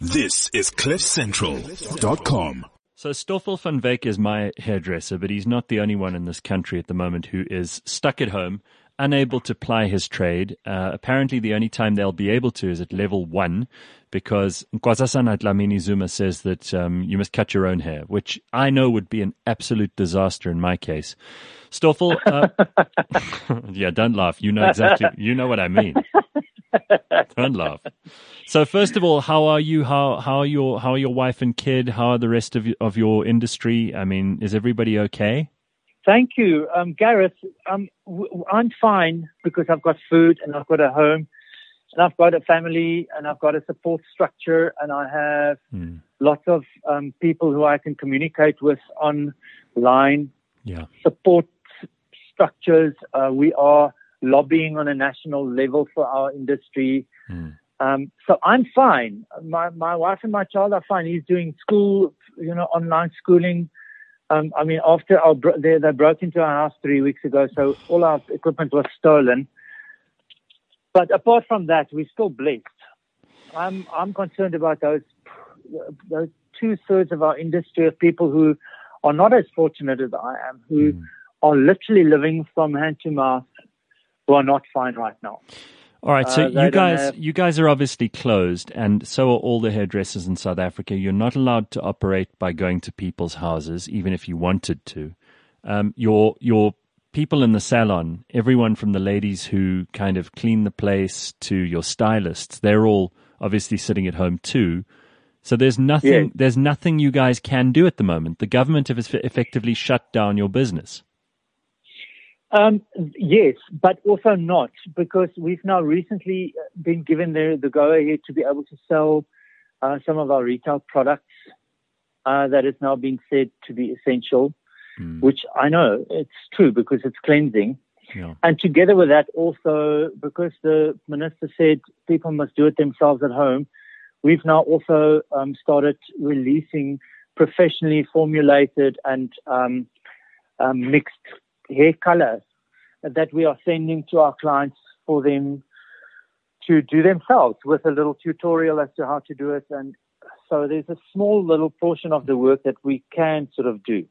This is CliffCentral.com. So Stoffel van Wyk is my hairdresser, but he's not the only one in this country at the moment who is stuck at home, unable to ply his trade. Uh, apparently, the only time they'll be able to is at level one, because Nkosazana Dlamini Zuma says that um, you must cut your own hair, which I know would be an absolute disaster in my case. Stoffel, uh, yeah, don't laugh. You know exactly. You know what I mean. Don't laugh. So first of all, how are you? How how are your how are your wife and kid? How are the rest of of your industry? I mean, is everybody okay? Thank you, um, Gareth. Um, w- I'm fine because I've got food and I've got a home and I've got a family and I've got a support structure and I have Hmm. lots of um, people who I can communicate with online. Yeah. Support structures. Uh, we are lobbying on a national level for our industry. Hmm. Um, so I'm fine. My my wife and my child are fine. He's doing school, you know, online schooling. Um, I mean, after our bro- they they broke into our house three weeks ago, so all our equipment was stolen. But apart from that, we're still blessed. I'm I'm concerned about those those two thirds of our industry of people who are not as fortunate as I am, who are literally living from hand to mouth, who are not fine right now. All right, so Uh, you guys, have- you guys are obviously closed, and so are all the hairdressers in South Africa. You're not allowed to operate by going to people's houses, even if you wanted to. Um, your your people in the salon, everyone from the ladies who kind of clean the place to your stylists, they're all obviously sitting at home too. So there's nothing, there's nothing you guys can do at the moment. The government has effectively shut down your business. Um, yes, but also not because we've now recently been given the, the go ahead to be able to sell uh, some of our retail products uh, that has now been said to be essential, Hmm. which I know it's true because it's cleansing. Yeah. And together with that, also because the minister said people must do it themselves at home, we've now also um, started releasing professionally formulated and um, um, mixed hair colors that we are sending to our clients for them to do themselves with a little tutorial as to how to do it. And so there's a small little portion of the work that we can sort of do.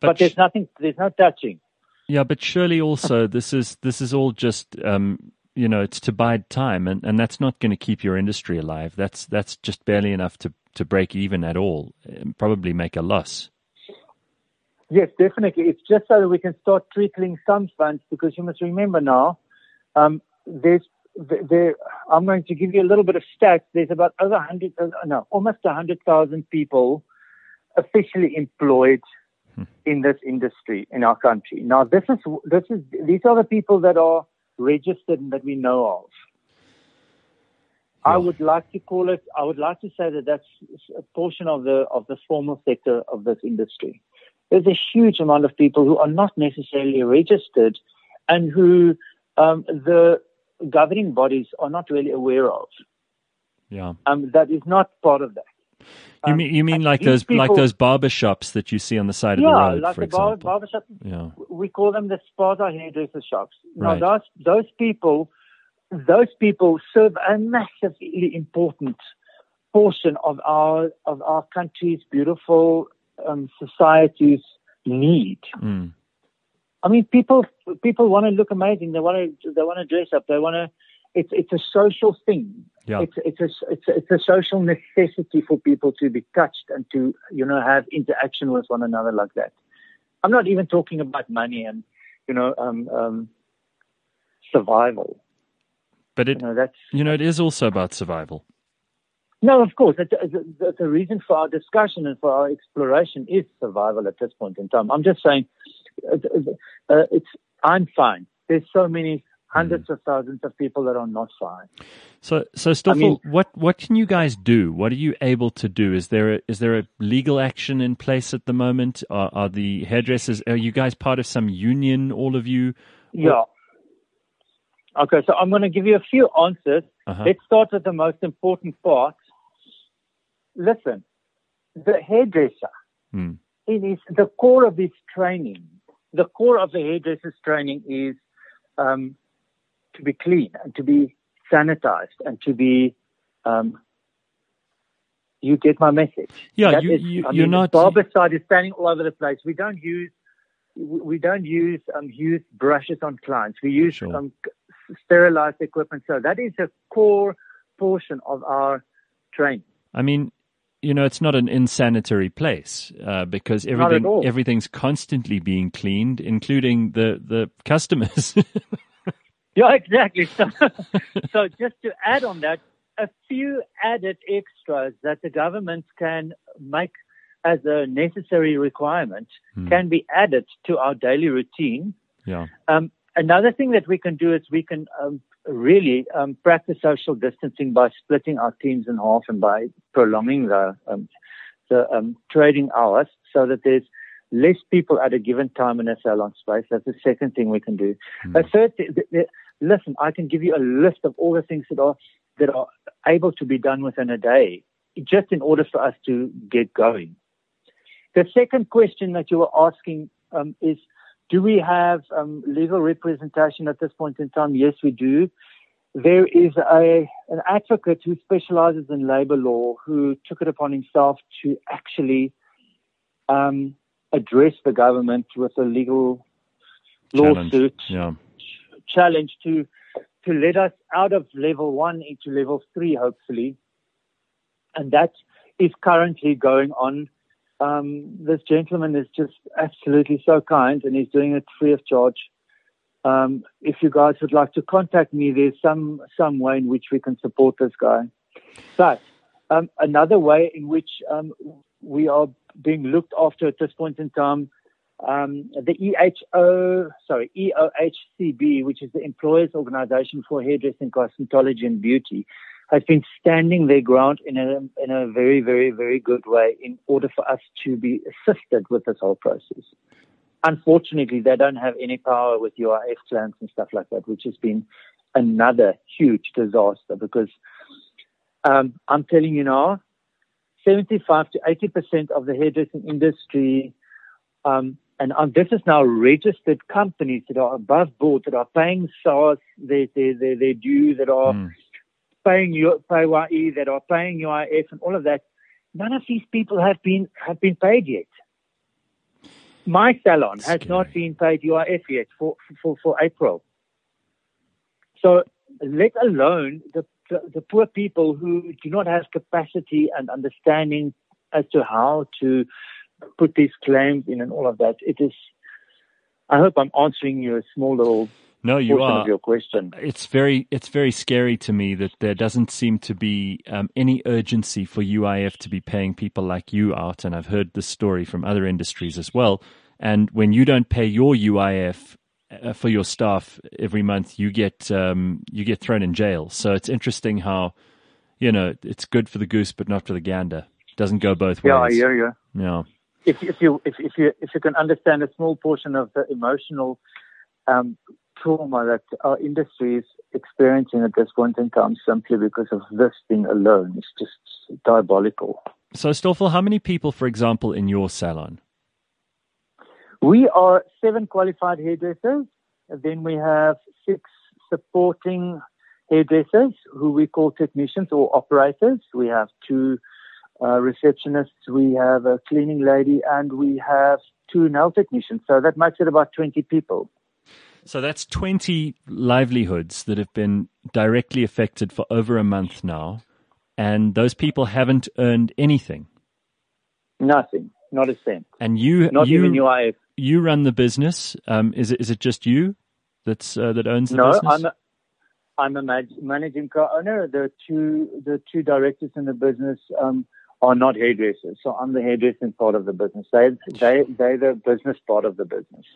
But, sh- there's nothing, there's no touching. Yeah, but surely also this is this is all just um, you know it's to bide time, and, and that's not going to keep your industry alive. That's that's just barely enough to to break even at all. and Probably make a loss. Yes, definitely. It's just so that we can start trickling some funds because you must remember now, um, there's there. I'm going to give you a little bit of stats. There's about over 100, uh, no, almost 100,000 people officially employed in this industry in our country. Now, this is this is these are the people that are registered and that we know of. I would like to call it. I would like to say that that's a portion of the of the formal sector of this industry. There's a huge amount of people who are not necessarily registered, and who um, the governing bodies are not really aware of. Yeah, Um, that is not part of that. you Um, mean you mean like those like those barber shops that you see on the side of the road, like for the bar, example? barbershop yeah, we call them the spaza hairdresser shops. Right. Now, those those people, those people serve a massively important portion of our of our country's beautiful um, society's need. mm. I mean, people people want to look amazing. They want to they want to dress up. They want to. It's it's a social thing. yeah, It's it's a it's a, it's a social necessity for people to be touched and to you know have interaction with one another like that. I'm not even talking about money and you know um, um, survival. but it You know that's you know it is also about survival. No, of course. The, the, reason for our discussion and for our exploration is survival at this point in time. I'm just saying, uh, uh, it's I'm fine. There's so many hundreds of thousands of people that are not fine. So, so Stoffel, mean- what what can you guys do? What are you able to do? Is there a, is there a legal action in place at the moment? Are, are the hairdressers? Are you guys part of some union? All of you? Yeah. Okay, so I'm going to give you a few answers. Uh-huh. Let's start with the most important part. Listen, the hairdresser, Hmm. it is the core of his training. The core of the hairdresser's training is um, to be clean and to be sanitized and to be um, you get my message. Yeah, That you, is- you, I you're mean, not. Barbicide is standing all over the place. We don't use we don't use um, use brushes on clients. We use Sure. um, sterilized equipment. So that is a core portion of our training. I mean, you know, it's not an insanitary place uh, because everything everything's constantly being cleaned, including the the customers. Yeah, exactly. So, so just to add on that, a few added extras that the government can make as a necessary requirement Hmm. can be added to our daily routine. yeah, Um, another thing that we can do is we can um, really um, practice social distancing by splitting our teams in half and by prolonging the um, the um, trading hours so that there's less people at a given time in a salon space. That's the second thing we can do. Hmm. A third, thi- th- th- listen, I can give you a list of all the things that are that are able to be done within a day, just in order for us to get going. The second question that you were asking um, is, do we have um, legal representation at this point in time? Yes, we do. There is a an advocate who specializes in labor law who took it upon himself to actually um, address the government with a legal Challenge. lawsuit yeah. challenge to to let us out of level one into level three, hopefully. And that is currently going on. Um, this gentleman is just absolutely so kind, and he's doing it free of charge. Um, if you guys would like to contact me, there's some some way in which we can support this guy. But um, another way in which um, we are being looked after at this point in time um, the EHO, sorry, EOHCB, which is the Employers Organization for Hairdressing, Cosmetology and Beauty, has been standing their ground in a, in a very, very, very good way in order for us to be assisted with this whole process. Unfortunately, they don't have any power with UIF plans and stuff like that, which has been another huge disaster because um, I'm telling you now, 75 to 80% of the hairdressing industry um, and um, this is now registered companies that are above board, that are paying SARS their, their, their, their due, that are Mm. Paying PAYE, that are paying UIF and all of that. None of these people have been have been paid yet. My salon has Scary. not been paid UIF yet for, for, for April. So let alone the, the, the poor people who do not have capacity and understanding as to how to put these claims in and all of that. It is. I hope I'm answering you a small little No, you portion are. of your question. It's very it's very scary to me that there doesn't seem to be um, any urgency for UIF to be paying people like you out, and I've heard this story from other industries as well. And when you don't pay your UIF uh, for your staff every month, you get um, you get thrown in jail. So it's interesting how you know it's good for the goose but not for the gander. It doesn't go both ways. Yeah, I hear you. Yeah. If, if you if, if you if you can understand a small portion of the emotional um, trauma that our industry is experiencing at this point in time, simply because of this thing alone. It's just diabolical. So Stoffel, how many people, for example, in your salon? We are seven qualified hairdressers. Then we have six supporting hairdressers who we call technicians or operators. We have two uh, receptionists, we have a cleaning lady, and we have two nail technicians. So that makes it about 20 people. So that's 20 livelihoods that have been directly affected for over a month now. And those people haven't earned anything. Nothing, not a cent. And you, Not you, even UIF. you run the business. Um, is it, is it just you that's, uh, that owns the No, business? I'm a, I'm a managing co-owner. The two the two directors in the business um, are not hairdressers, so I'm the hairdressing part of the business. They they they're the business part of the business.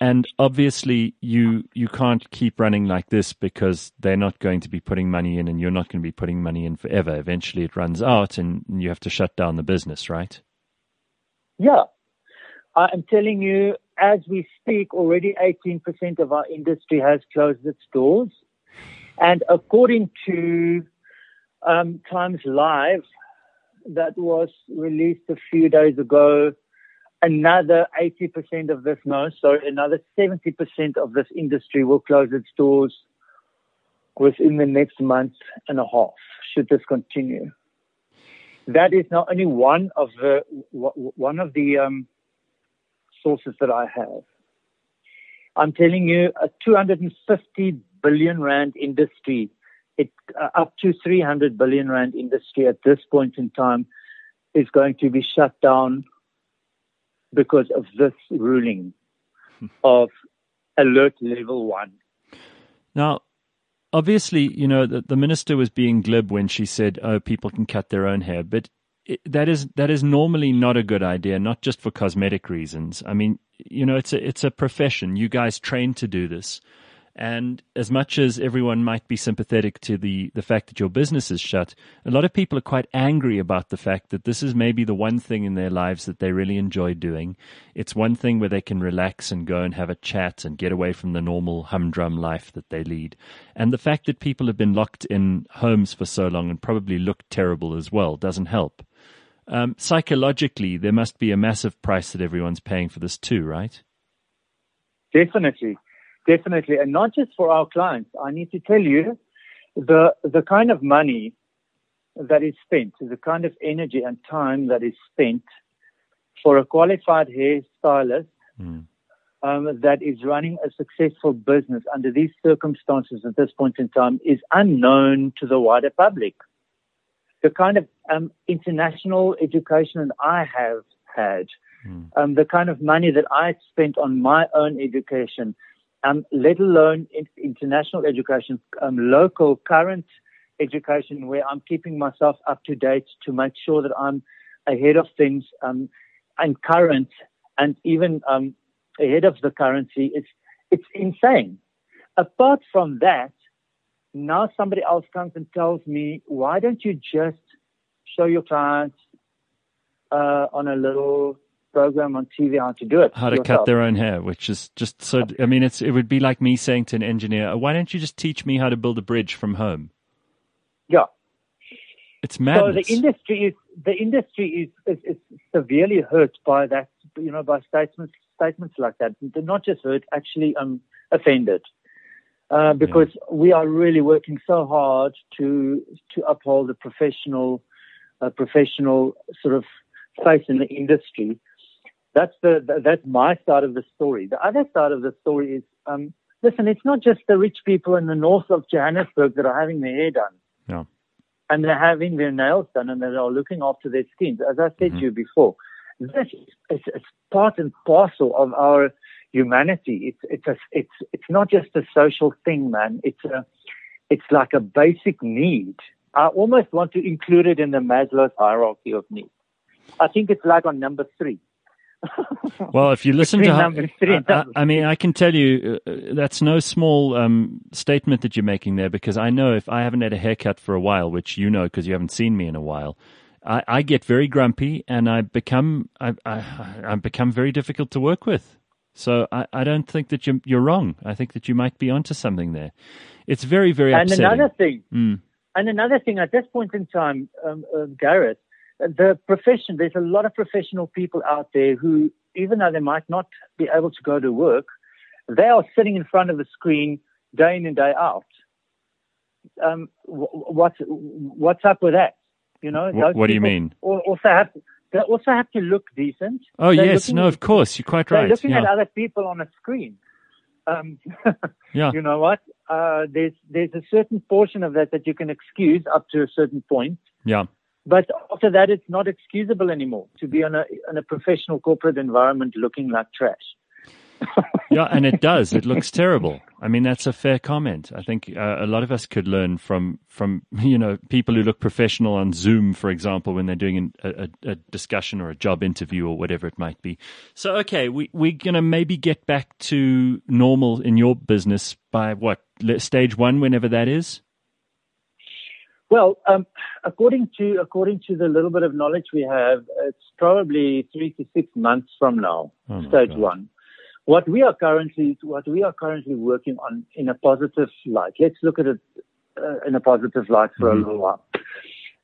And obviously, you you can't keep running like this because they're not going to be putting money in, and you're not going to be putting money in forever. Eventually, it runs out, and you have to shut down the business, right? Yeah, I am telling you, as we speak, already 18% of our industry has closed its doors, and according to um, Times Live, that was released a few days ago. Another 80% of this, no, sorry, another 70% of this industry will close its doors within the next month and a half, should this continue. that is not only one of the one of the um, sources that I have. I'm telling you, a 250 billion rand industry, it uh, up to 300 billion rand industry at this point in time is going to be shut down because of this ruling hmm. of alert level one. Now, obviously, you know, the, the minister was being glib when she said, "Oh, people can cut their own hair," but it, that is that is normally not a good idea, not just for cosmetic reasons. I mean, you know, it's a it's a profession. You guys train to do this. And as much as everyone might be sympathetic to the, the fact that your business is shut, a lot of people are quite angry about the fact that this is maybe the one thing in their lives that they really enjoy doing. It's one thing where they can relax and go and have a chat and get away from the normal humdrum life that they lead. And the fact that people have been locked in homes for so long and probably look terrible as well doesn't help. Um, psychologically, there must be a massive price that everyone's paying for this too, right? Definitely. Definitely, and not just for our clients. I need to tell you, the the kind of money that is spent, the kind of energy and time that is spent for a qualified hairstylist mm. um, that is running a successful business under these circumstances at this point in time is unknown to the wider public. The kind of um, international education that I have had, mm. um, the kind of money that I spent on my own education, um, let alone international education, um, local current education, where I'm keeping myself up to date to make sure that I'm ahead of things um, and current, and even um, ahead of the currency. It's it's insane. Apart from that, now somebody else comes and tells me, why don't you just show your clients uh, on a little program on TV how to do it. How to yourself. cut their own hair, which is just so. I mean, it's it would be like me saying to an engineer, "Why don't you just teach me how to build a bridge from home?" Yeah, it's madness. So the industry is the industry is, is, is severely hurt by that. You know, by statements statements like that. They're not just hurt, actually um, offended. Uh, because yeah. we are really working so hard to to uphold the professional, uh, professional sort of face in the industry. That's the, that's my side of the story. The other side of the story is, um, listen, it's not just the rich people in the north of Johannesburg that are having their hair done. Yeah. And they're having their nails done and they are looking after their skins. As I said mm-hmm. to you before, this is it's part and parcel of our humanity. It's it's a, it's it's not just a social thing, man. It's a it's like a basic need. I almost want to include it in the Maslow's hierarchy of needs. I think it's like on number three. Well, if you listen to, her, I, I, mean, I can tell you uh, that's no small um, statement that you're making there because I know if I haven't had a haircut for a while, which you know because you haven't seen me in a while, I, I get very grumpy and I become I, I, I become very difficult to work with. So I, I don't think that you're, you're wrong. I think that you might be onto something there. It's very very upsetting. and another thing, mm. and another thing at this point in time, um, uh, Gareth, the profession, there's a lot of professional people out there who, even though they might not be able to go to work, they are sitting in front of the screen day in and day out. Um, what's what's up with that? You know, what, do you mean? Also have they also have to look decent. Oh they're yes, no, of course, you're quite right. They're looking yeah. at other people on a screen. Um, yeah. You know what? Uh, there's there's a certain portion of that that you can excuse up to a certain point. Yeah. But after that, it's not excusable anymore to be in a, in a professional corporate environment looking like trash. yeah, and it does. It looks terrible. I mean, that's a fair comment. I think uh, a lot of us could learn from from you know people who look professional on Zoom, for example, when they're doing a, a, a discussion or a job interview or whatever it might be. So, okay, we we're gonna maybe get back to normal in your business by what stage one, whenever that is. Well, um, according to according to the little bit of knowledge we have, it's probably three to six months from now, oh stage God. one. What we are currently what we are currently working on in a positive light. Let's look at it uh, in a positive light for mm-hmm. a little while.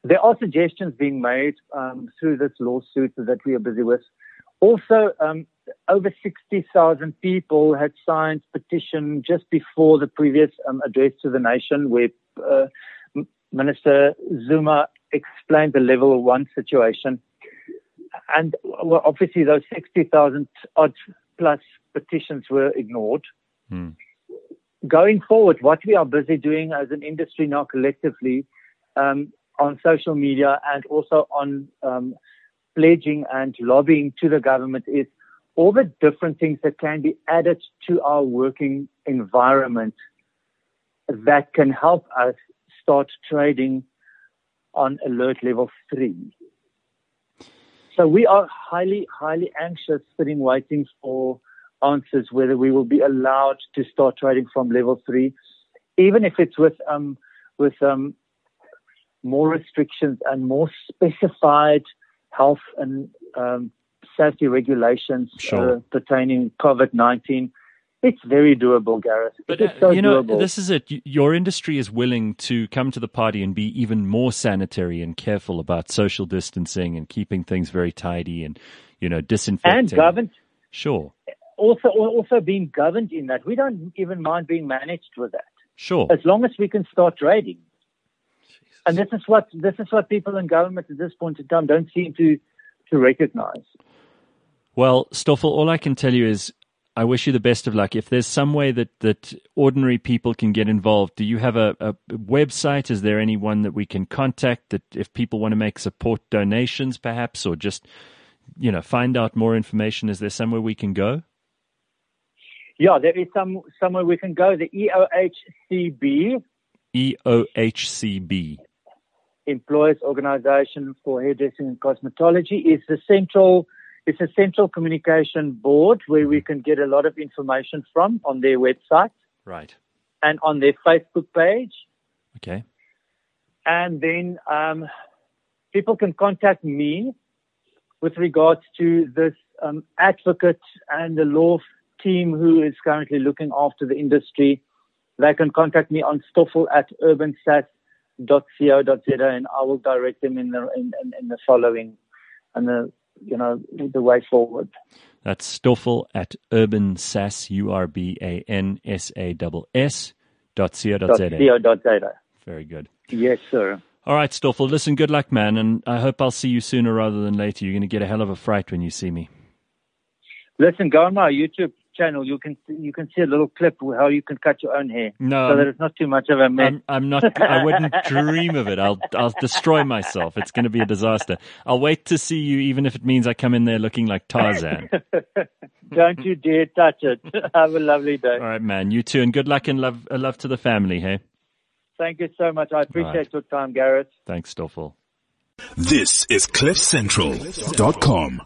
There are suggestions being made um, through this lawsuit that we are busy with. Also, um, over 60,000 people had signed petition just before the previous um, address to the nation, where uh, Minister Zuma explained the level one situation. And well, obviously those 60,000 odd plus petitions were ignored. Hmm. Going forward, what we are busy doing as an industry now collectively um, on social media and also on um, pledging and lobbying to the government is all the different things that can be added to our working environment that can help us start trading on alert level three. So we are highly, highly anxious sitting waiting for answers whether we will be allowed to start trading from level three, even if it's with um, with um, more restrictions and more specified health and um, safety regulations sure. uh, pertaining COVID-19. It's very doable, Gareth. But uh, so you know, doable. this is it. Your industry is willing to come to the party and be even more sanitary and careful about social distancing and keeping things very tidy and you know disinfecting and governed. Sure. Also, also being governed in that, we don't even mind being managed with that. Sure. As long as we can start trading. And this is what this is what people in government at this point in time don't seem to to recognize. Well, Stoffel, all I can tell you is I wish you the best of luck. If there's some way that, that ordinary people can get involved, do you have a, a website? Is there anyone that we can contact that if people want to make support donations perhaps or just you know find out more information, is there somewhere we can go? Yeah, there is some somewhere we can go. The EOHCB. EOHCB. Employers Organization for Hairdressing and Cosmetology is the central it's a central communication board where we can get a lot of information from on their website. Right. And on their Facebook page. Okay. And then um, people can contact me with regards to this um, advocate and the law team who is currently looking after the industry. They can contact me on stoffel at urbansass.co.za and I will direct them in the, in, in, in the following and the you know, the way forward. That's Stoffel at Urban urbansass, U-R-B-A-N-S-A-S-S dot co dot z-a. Very good. Yes, sir. All right, Stoffel. Listen, good luck, man, and I hope I'll see you sooner rather than later. You're going to get a hell of a fright when you see me. Listen, go on my YouTube channel, you can you can see a little clip how you can cut your own hair. No, so that it's not too much of a mess. I'm, I'm not. I wouldn't dream of it. I'll I'll destroy myself. It's going to be a disaster. I'll wait to see you, even if it means I come in there looking like Tarzan. Don't you dare touch it. Have a lovely day. All right, man. You too, and good luck and love uh, love to the family. Hey. Thank you so much. I appreciate right. your time, Gareth. Thanks, Stoffel. This is CliffCentral.com.